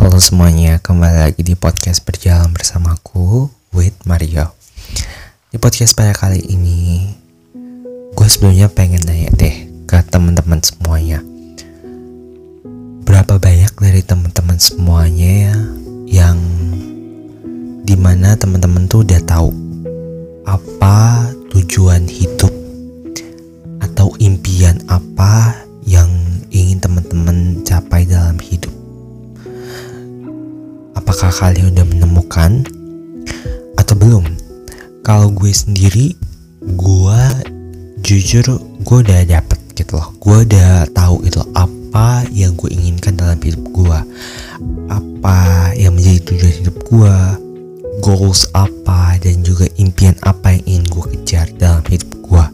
Halo semuanya, kembali lagi di podcast berjalan bersamaku with Mario. Di podcast pada kali ini, gue sebelumnya pengen nanya deh ke teman-teman semuanya. Berapa banyak dari teman-teman semuanya ya yang di mana teman-teman tuh udah tahu apa tujuan hidup kalian udah menemukan atau belum? Kalau gue sendiri gue jujur gue udah dapet gitu loh. Gue udah tahu itu apa yang gue inginkan dalam hidup gue apa yang menjadi tujuan hidup gue goals apa dan juga impian apa yang ingin gue kejar dalam hidup gue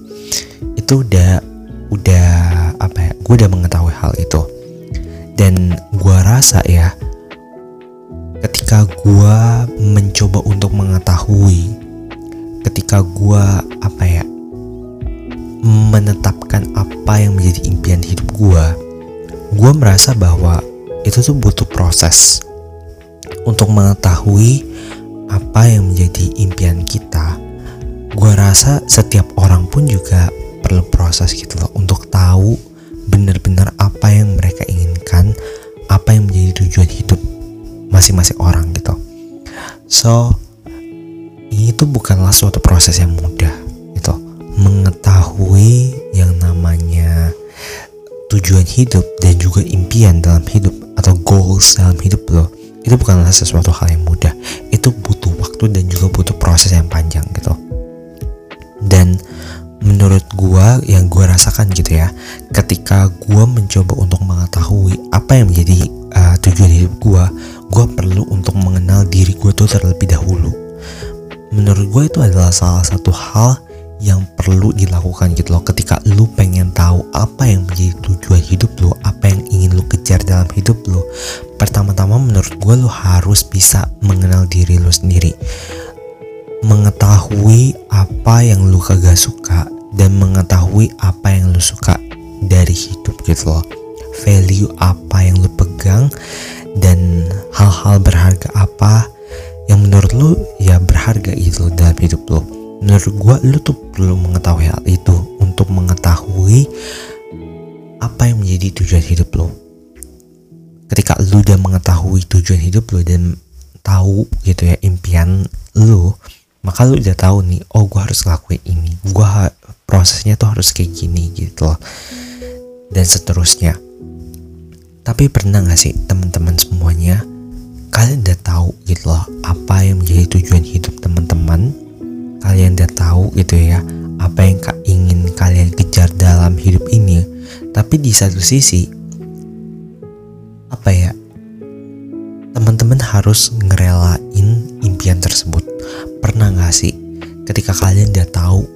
itu udah udah apa ya? Gue udah mengetahui hal itu. Dan gue rasa ya gue mencoba untuk mengetahui ketika gue apa ya menetapkan apa yang menjadi impian hidup gue gue merasa bahwa itu tuh butuh proses untuk mengetahui apa yang menjadi impian kita. Gue rasa setiap orang pun juga perlu proses gitu loh untuk tahu so ini tuh bukanlah suatu proses yang mudah gitu. Mengetahui yang namanya tujuan hidup dan juga impian dalam hidup atau goals dalam hidup lo itu bukanlah sesuatu hal yang mudah. Itu butuh waktu dan juga butuh proses yang panjang gitu. Dan menurut gua yang gua rasakan gitu ya ketika gua mencoba untuk mengetahui apa yang menjadi uh, tujuan hidup gua gue perlu untuk mengenal diri gue tuh terlebih dahulu. Menurut gue itu adalah salah satu hal yang perlu dilakukan gitu loh. Ketika lu pengen tahu apa yang menjadi tujuan hidup lu apa yang ingin lu kejar dalam hidup lu pertama-tama menurut gue lu harus bisa mengenal diri lu sendiri. Mengetahui apa yang lu kagak suka dan mengetahui apa yang lu suka dari hidup gitu loh. Value apa yang lu pegang hal-hal berharga apa yang menurut lu ya berharga itu dalam hidup lu. Menurut gua lu tuh perlu mengetahui hal itu untuk mengetahui apa yang menjadi tujuan hidup lu. Ketika lu udah mengetahui tujuan hidup lu dan tahu gitu ya impian lu maka lu udah tahu nih oh gua harus ngelakuin ini. Gua prosesnya tuh harus kayak gini gitu loh. Dan seterusnya. Tapi pernah gak sih teman-teman semuanya kalian udah tahu gitu loh apa yang menjadi tujuan hidup teman-teman? Kalian udah tahu gitu ya apa yang ingin kalian kejar dalam hidup ini. Tapi di satu sisi apa ya teman-teman harus ngerelain impian tersebut. Pernah gak sih ketika kalian udah tahu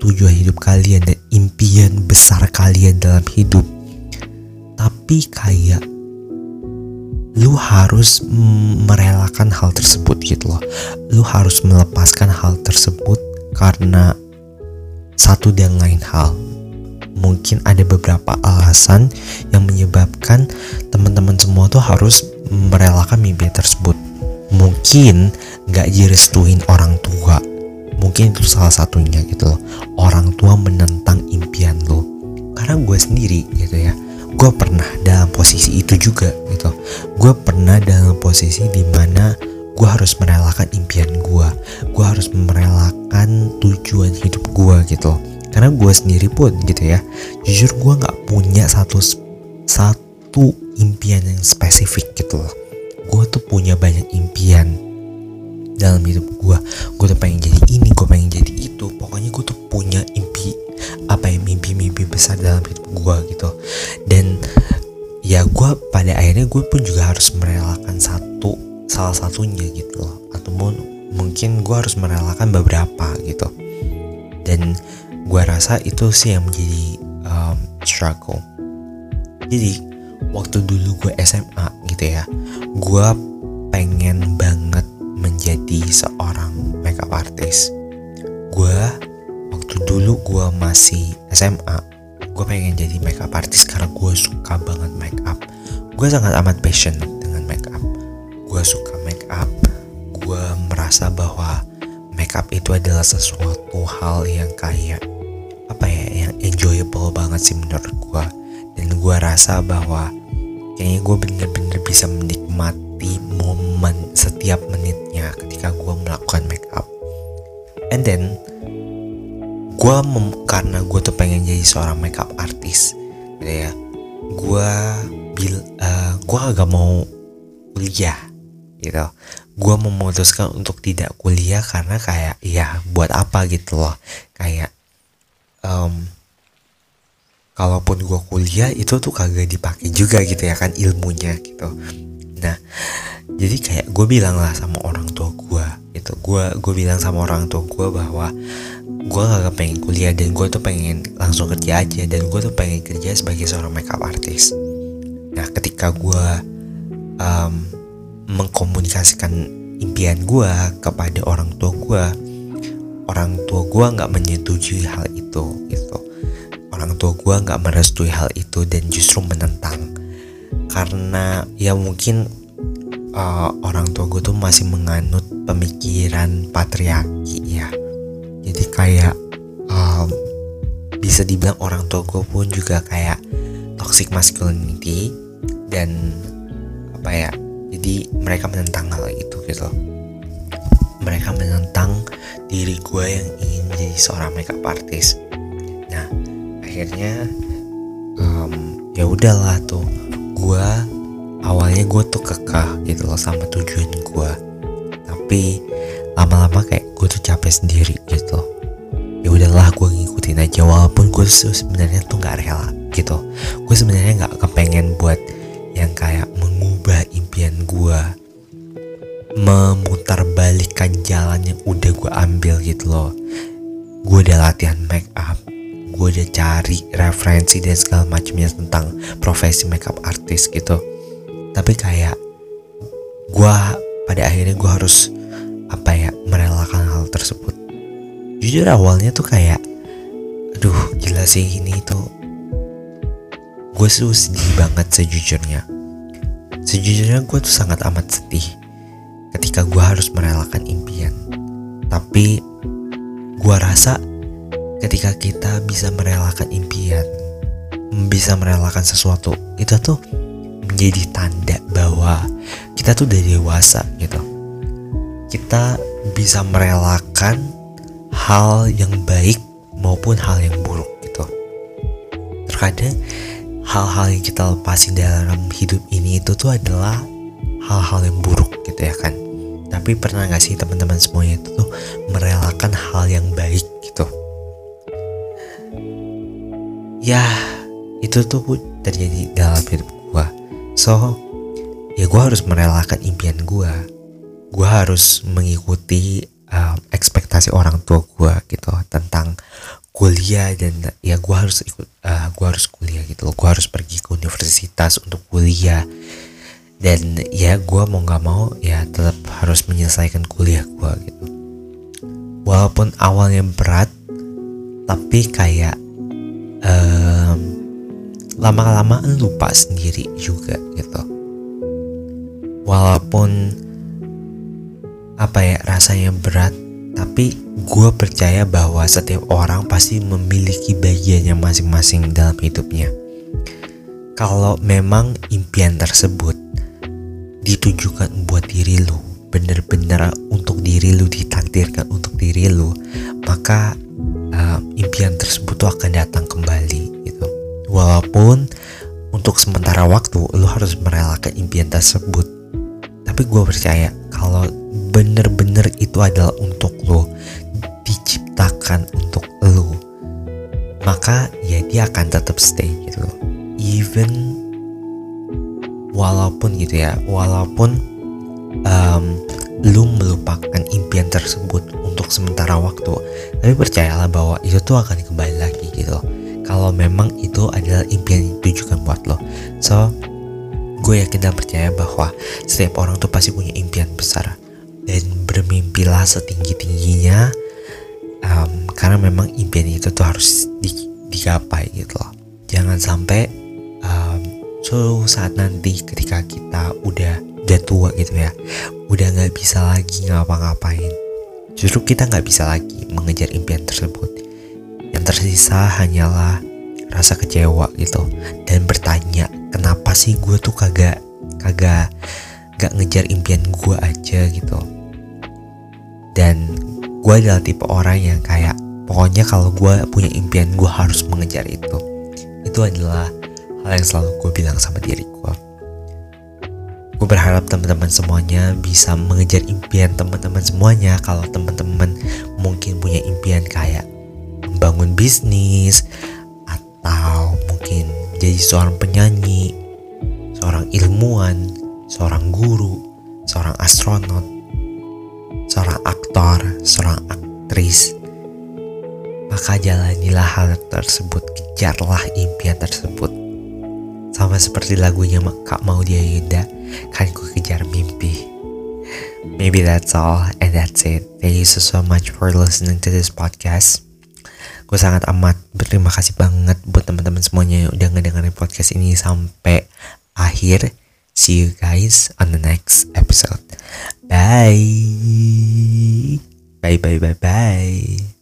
tujuan hidup kalian dan impian besar kalian dalam hidup tapi kayak lu harus merelakan hal tersebut gitu loh. Lu harus melepaskan hal tersebut karena satu dan lain hal. Mungkin ada beberapa alasan yang menyebabkan teman-teman semua tuh harus merelakan mimpi tersebut. Mungkin gak direstuin orang tua. Mungkin itu salah satunya gitu loh. Orang tua menentang impian lo karena gue sendiri gitu ya gue pernah dalam posisi itu juga gitu. Gue pernah dalam posisi di mana gue harus merelakan impian gue gue harus merelakan tujuan hidup gue gitu. Karena gue sendiri pun gitu ya jujur gue nggak punya satu satu impian yang spesifik gitu loh. Gue tuh punya banyak impian dalam hidup gue pun juga harus merelakan satu salah satunya gitu loh. Ataupun mungkin gue harus merelakan beberapa gitu. Dan gue rasa itu sih yang menjadi um, struggle. Jadi waktu dulu gue SMA gitu ya gue pengen banget menjadi seorang makeup artist. Gue waktu dulu gue masih SMA gue pengen jadi makeup artist karena gue suka banget makeup gue sangat amat passion dengan makeup merasa bahwa makeup itu adalah sesuatu hal yang kayak apa ya yang enjoyable banget sih menurut gue dan gue rasa bahwa kayaknya gue bener-bener bisa menikmati momen setiap menitnya ketika gue melakukan makeup and then gue karena gue tuh pengen jadi seorang makeup artist gitu ya gue bil uh, gue agak mau kuliah gitu. Gue memutuskan untuk tidak kuliah karena kayak ya buat apa gitu loh. Kayak um, kalaupun gue kuliah itu tuh kagak dipakai juga gitu ya kan ilmunya gitu. Nah jadi kayak gue bilang lah sama orang tua gue itu gue gue bilang sama orang tua gue bahwa gue gak pengen kuliah dan gue tuh pengen langsung kerja aja dan gue tuh pengen kerja sebagai seorang makeup artist nah ketika gue um, mengkomunikasikan impian gue kepada orang tua gue orang tua gue nggak menyetujui hal itu gitu. Orang tua gue nggak merestui hal itu dan justru menentang. Karena ya mungkin uh, orang tua gue tuh masih menganut pemikiran patriarki ya. Jadi kayak um, bisa dibilang orang tua gue pun juga kayak toxic masculinity dan apa ya jadi mereka menentang hal itu gitu. Mereka menentang diri gue yang ingin jadi seorang makeup artist. Nah akhirnya um, ya udahlah tuh. Gue awalnya gue tuh kekeh gitu loh sama tujuan gue tapi lama-lama kayak gue tuh capek sendiri gitu ya udahlah gue ngikutin aja. Walaupun gue sebenarnya tuh nggak rela gitu. Gue sebenarnya nggak kepengen buat yang kayak mengubah impian gue memutarbalikkan jalan yang udah gue ambil gitu loh. Gue udah latihan make up. Gue udah cari referensi dan segala macamnya tentang profesi makeup artist gitu. Tapi kayak gue pada akhirnya gue harus apa ya merelakan hal tersebut. Jujur awalnya tuh kayak aduh gila sih ini tuh gue tuh sedih banget sejujurnya. Sejujurnya gue tuh sangat amat sedih ketika gue harus merelakan impian. Tapi gue rasa ketika kita bisa merelakan impian bisa merelakan sesuatu itu tuh menjadi tanda bahwa kita tuh udah dewasa gitu. Kita bisa merelakan hal yang baik maupun hal yang buruk gitu. Terkadang hal-hal yang kita lepasin dalam hidup ini itu tuh adalah hal-hal yang buruk gitu ya kan. Tapi pernah gak sih teman-teman semuanya itu tuh merelakan hal yang baik gitu. Ya itu tuh terjadi dalam hidup gue. So ya gue harus merelakan impian gue gue harus mengikuti um, ekspektasi orang tua gue gitu tentang kuliah dan ya gue harus ikut uh, gue harus kuliah gitu loh. Gue harus pergi ke universitas untuk kuliah. Dan ya gue mau nggak mau ya tetap harus menyelesaikan kuliah gue gitu. Walaupun awalnya berat tapi kayak um, lama-lama lupa sendiri juga gitu. Walaupun apa ya rasanya berat tapi gue percaya bahwa setiap orang pasti memiliki bagiannya masing-masing dalam hidupnya. Kalau memang impian tersebut ditujukan buat diri lu bener-bener untuk diri lu ditakdirkan untuk diri lu maka uh, impian tersebut tuh akan datang kembali gitu. Walaupun untuk sementara waktu lu harus merelakan impian tersebut. Tapi gue percaya kalau bener-bener itu adalah untuk lo diciptakan untuk lo. Maka ya dia akan tetap stay gitu even walaupun gitu ya walaupun um, lu melupakan impian tersebut untuk sementara waktu tapi percayalah bahwa itu tuh akan kembali lagi gitu kalau memang itu adalah impian yang ditujukan buat lo. So gue yakin dan percaya bahwa setiap orang tuh pasti punya impian besar dan bermimpilah setinggi-tingginya um, karena memang impian itu tuh harus di, digapai gitu loh. Jangan sampai um, suatu saat nanti ketika kita udah udah tua gitu ya udah nggak bisa lagi ngapa-ngapain. Justru kita nggak bisa lagi mengejar impian tersebut. Yang tersisa hanyalah rasa kecewa gitu dan bertanya kenapa sih gue tuh kagak kagak gak ngejar impian gue aja? gitu dan gue adalah tipe orang yang kayak pokoknya kalau gue punya impian gue harus mengejar itu. Itu adalah hal yang selalu gue bilang sama diri gue gue berharap teman-teman semuanya bisa mengejar impian teman-teman semuanya. Kalau teman-teman mungkin punya impian kayak membangun bisnis atau mungkin jadi seorang penyanyi seorang ilmuwan seorang guru seorang astronot seorang aktor seorang aktris. Maka jalanilah hal tersebut kejarlah impian tersebut. Sama seperti lagunya Kak Maudia Yuda kan ku kejar mimpi. Maybe that's all and that's it. Thank you so, so much for listening to this podcast. Gue sangat amat berterima kasih banget buat teman-teman semuanya yang udah ngedengerin podcast ini sampai akhir see you guys on the next episode. Bye. Bye bye bye bye